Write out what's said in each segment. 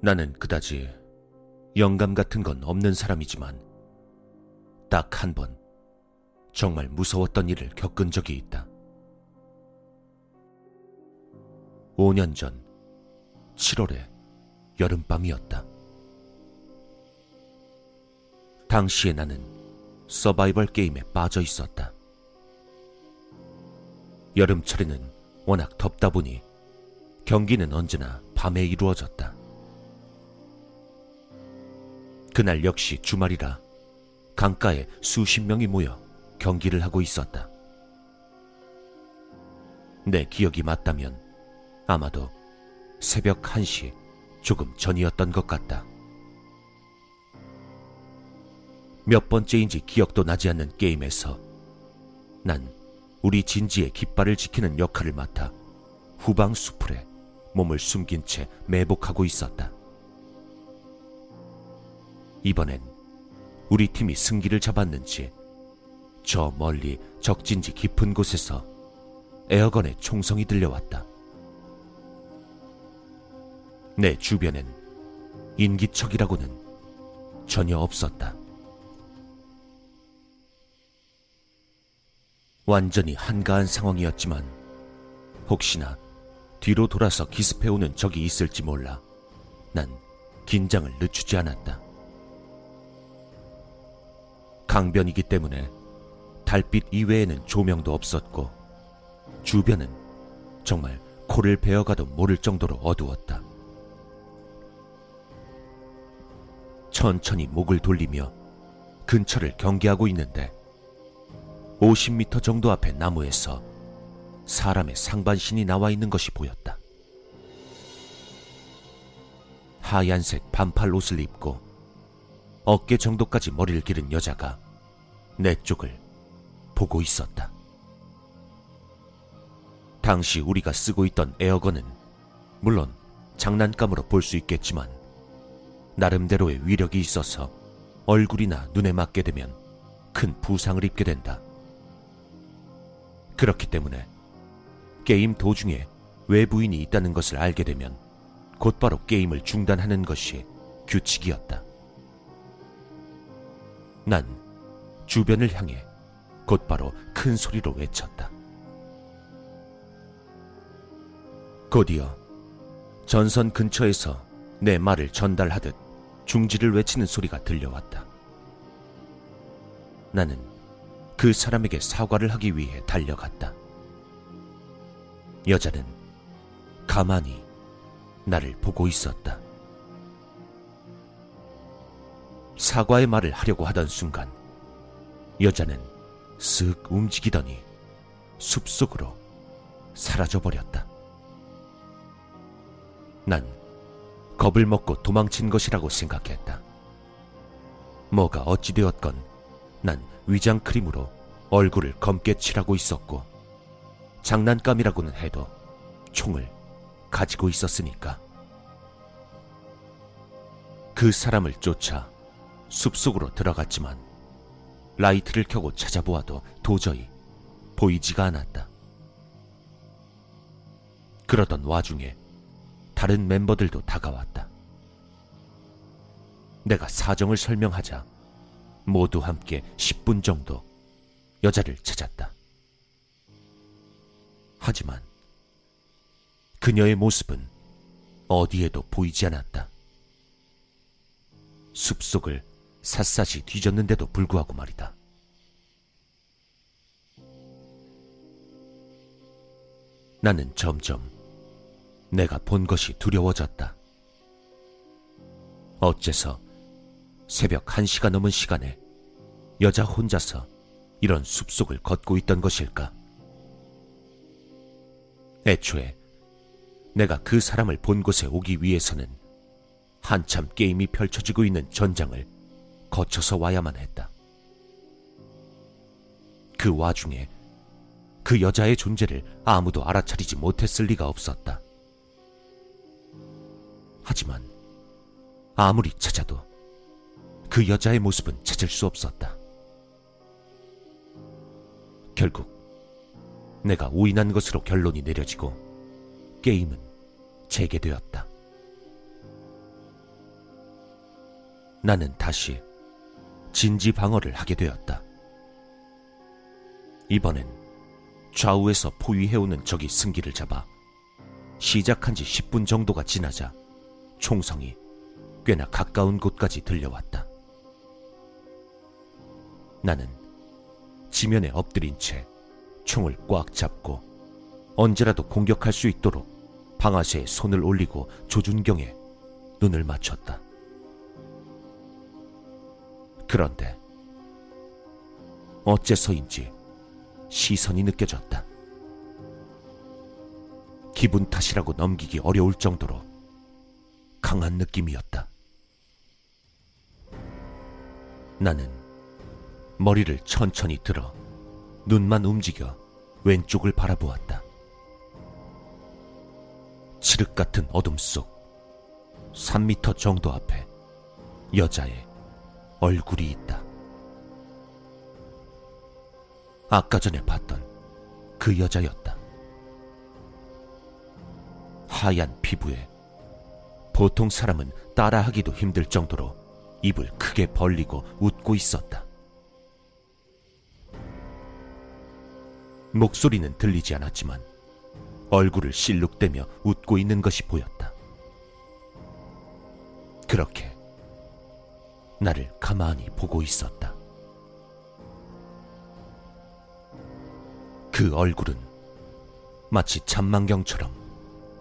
나는 그다지 영감 같은 건 없는 사람이지만 딱 한 번 정말 무서웠던 일을 겪은 적이 있다. 5년 전 7월의 여름밤이었다. 당시에 나는 서바이벌 게임에 빠져 있었다. 여름철에는 워낙 덥다 보니 경기는 언제나 밤에 이루어졌다. 그날 역시 주말이라 강가에 수십 명이 모여 경기를 하고 있었다. 내 기억이 맞다면 아마도 새벽 1시 조금 전이었던 것 같다. 몇 번째인지 기억도 나지 않는 게임에서 난 우리 진지의 깃발을 지키는 역할을 맡아 후방 수풀에 몸을 숨긴 채 매복하고 있었다. 이번엔 우리 팀이 승기를 잡았는지 저 멀리 적진지 깊은 곳에서 에어건의 총성이 들려왔다. 내 주변엔 인기척이라고는 전혀 없었다. 완전히 한가한 상황이었지만 혹시나 뒤로 돌아서 기습해오는 적이 있을지 몰라 난 긴장을 늦추지 않았다. 강변이기 때문에 달빛 이외에는 조명도 없었고 주변은 정말 코를 베어가도 모를 정도로 어두웠다. 천천히 목을 돌리며 근처를 경계하고 있는데 50m 정도 앞의 나무에서 사람의 상반신이 나와 있는 것이 보였다. 하얀색 반팔 옷을 입고 어깨 정도까지 머리를 기른 여자가 내 쪽을 보고 있었다. 당시 우리가 쓰고 있던 에어건은 물론 장난감으로 볼 수 있겠지만 나름대로의 위력이 있어서 얼굴이나 눈에 맞게 되면 큰 부상을 입게 된다. 그렇기 때문에 게임 도중에 외부인이 있다는 것을 알게 되면 곧바로 게임을 중단하는 것이 규칙이었다. 난 주변을 향해 곧바로 큰 소리로 외쳤다. 곧이어 전선 근처에서 내 말을 전달하듯 중지를 외치는 소리가 들려왔다. 나는 그 사람에게 사과를 하기 위해 달려갔다. 여자는 가만히 나를 보고 있었다. 사과의 말을 하려고 하던 순간 여자는 쓱 움직이더니 숲속으로 사라져버렸다. 난 겁을 먹고 도망친 것이라고 생각했다. 뭐가 어찌되었건 난 위장 크림으로 얼굴을 검게 칠하고 있었고 장난감이라고는 해도 총을 가지고 있었으니까. 그 사람을 쫓아 숲속으로 들어갔지만 라이트를 켜고 찾아보아도 도저히 보이지가 않았다. 그러던 와중에 다른 멤버들도 다가왔다. 내가 사정을 설명하자 모두 함께 10분 정도 여자를 찾았다. 하지만 그녀의 모습은 어디에도 보이지 않았다. 숲속을 샅샅이 뒤졌는데도 불구하고 말이다. 나는 점점 내가 본 것이 두려워졌다. 어째서 새벽 1시가 넘은 시간에 여자 혼자서 이런 숲속을 걷고 있던 것일까? 애초에 내가 그 사람을 본 곳에 오기 위해서는 한참 게임이 펼쳐지고 있는 전장을 거쳐서 와야만 했다. 그 와중에 그 여자의 존재를 아무도 알아차리지 못했을 리가 없었다. 하지만 아무리 찾아도 그 여자의 모습은 찾을 수 없었다. 결국 내가 우인한 것으로 결론이 내려지고 게임은 재개되었다. 나는 다시 진지 방어를 하게 되었다. 이번엔 좌우에서 포위해오는 적이 승기를 잡아 시작한 지 10분 정도가 지나자 총성이 꽤나 가까운 곳까지 들려왔다. 나는 지면에 엎드린 채 총을 꽉 잡고 언제라도 공격할 수 있도록 방아쇠에 손을 올리고 조준경에 눈을 맞췄다. 그런데 어째서인지 시선이 느껴졌다. 기분 탓이라고 넘기기 어려울 정도로 강한 느낌이었다. 나는 머리를 천천히 들어 눈만 움직여 왼쪽을 바라보았다. 칠흑 같은 어둠 속 3미터 정도 앞에 여자의 얼굴이 있다. 아까 전에 봤던 그 여자였다. 하얀 피부에 보통 사람은 따라하기도 힘들 정도로 입을 크게 벌리고 웃고 있었다. 목소리는 들리지 않았지만 얼굴을 실룩대며 웃고 있는 것이 보였다. 그렇게 나를 가만히 보고 있었다. 그 얼굴은 마치 잔망경처럼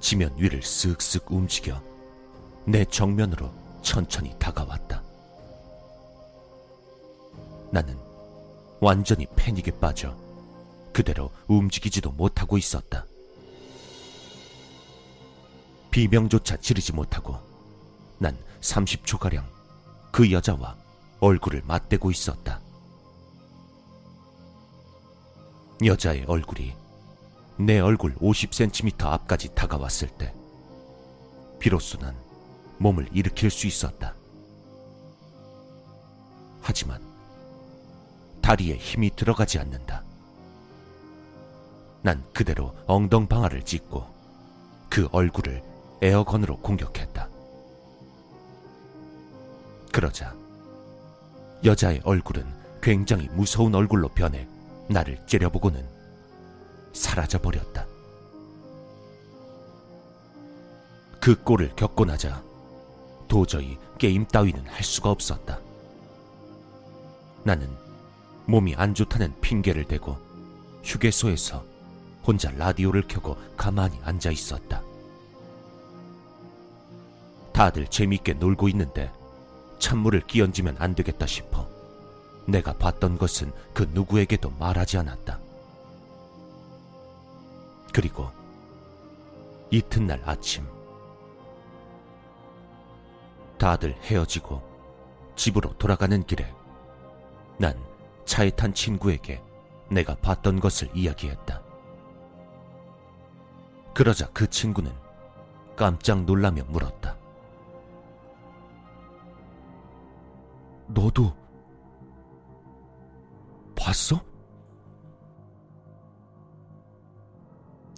지면 위를 쓱쓱 움직여 내 정면으로 천천히 다가왔다. 나는 완전히 패닉에 빠져 그대로 움직이지도 못하고 있었다. 비명조차 지르지 못하고 난 30초가량 그 여자와 얼굴을 맞대고 있었다. 여자의 얼굴이 내 얼굴 50cm 앞까지 다가왔을 때 비로소 난 몸을 일으킬 수 있었다. 하지만 다리에 힘이 들어가지 않는다. 난 그대로 엉덩방아를 찢고 그 얼굴을 에어건으로 공격했다. 그러자 여자의 얼굴은 굉장히 무서운 얼굴로 변해 나를 째려보고는 사라져 버렸다. 그 꼴을 겪고 나자 도저히 게임 따위는 할 수가 없었다. 나는 몸이 안 좋다는 핑계를 대고 휴게소에서 혼자 라디오를 켜고 가만히 앉아 있었다. 다들 재밌게 놀고 있는데 찬물을 끼얹으면 안 되겠다 싶어 내가 봤던 것은 그 누구에게도 말하지 않았다. 그리고 이튿날 아침 다들 헤어지고 집으로 돌아가는 길에 난 차에 탄 친구에게 내가 봤던 것을 이야기했다. 그러자 그 친구는 깜짝 놀라며 물었다. 너도 봤어?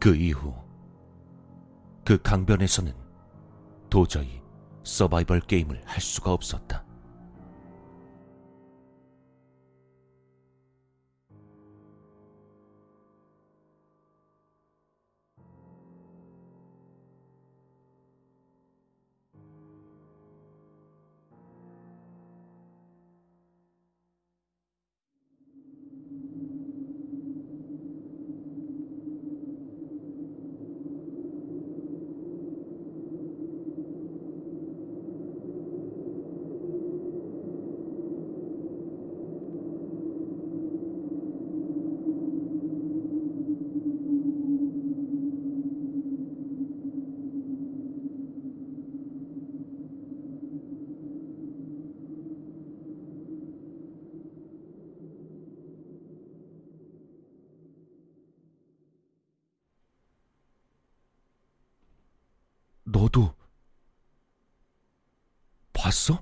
그 이후 그 강변에서는 도저히 서바이벌 게임을 할 수가 없었다. 봤어?